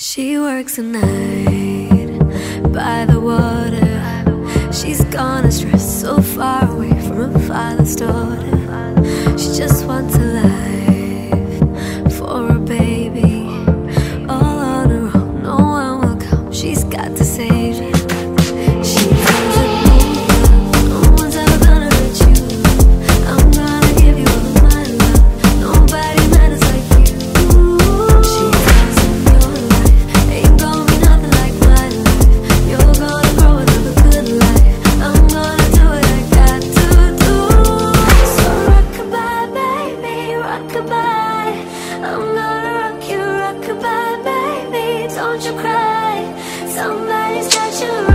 She works at night by the water. She's gone astray, so far away from her father's daughter. She just wants a life for a baby. All on her own, no one will come. She's got to save you cry. Somebody's got you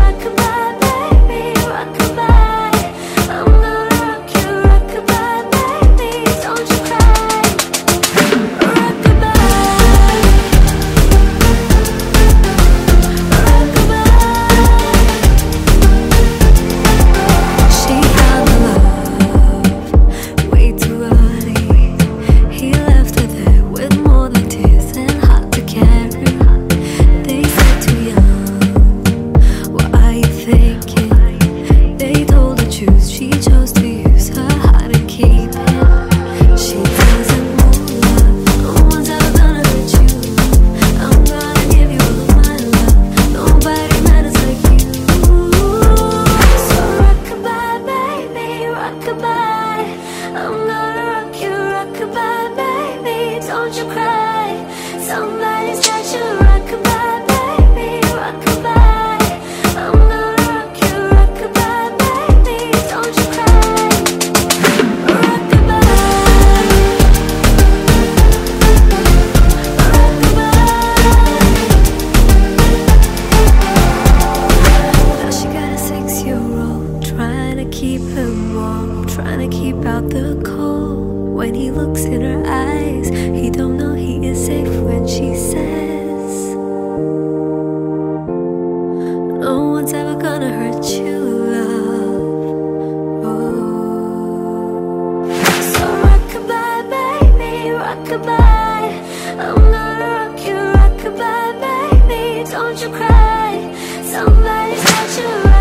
Oh, I'm not trying to keep out the cold. When he looks in her eyes, he don't know he is safe when she says, No one's ever gonna hurt you, love. So rockabye, baby, rockabye. I'm gonna rock you, rockabye, baby, don't you cry. Somebody's got you.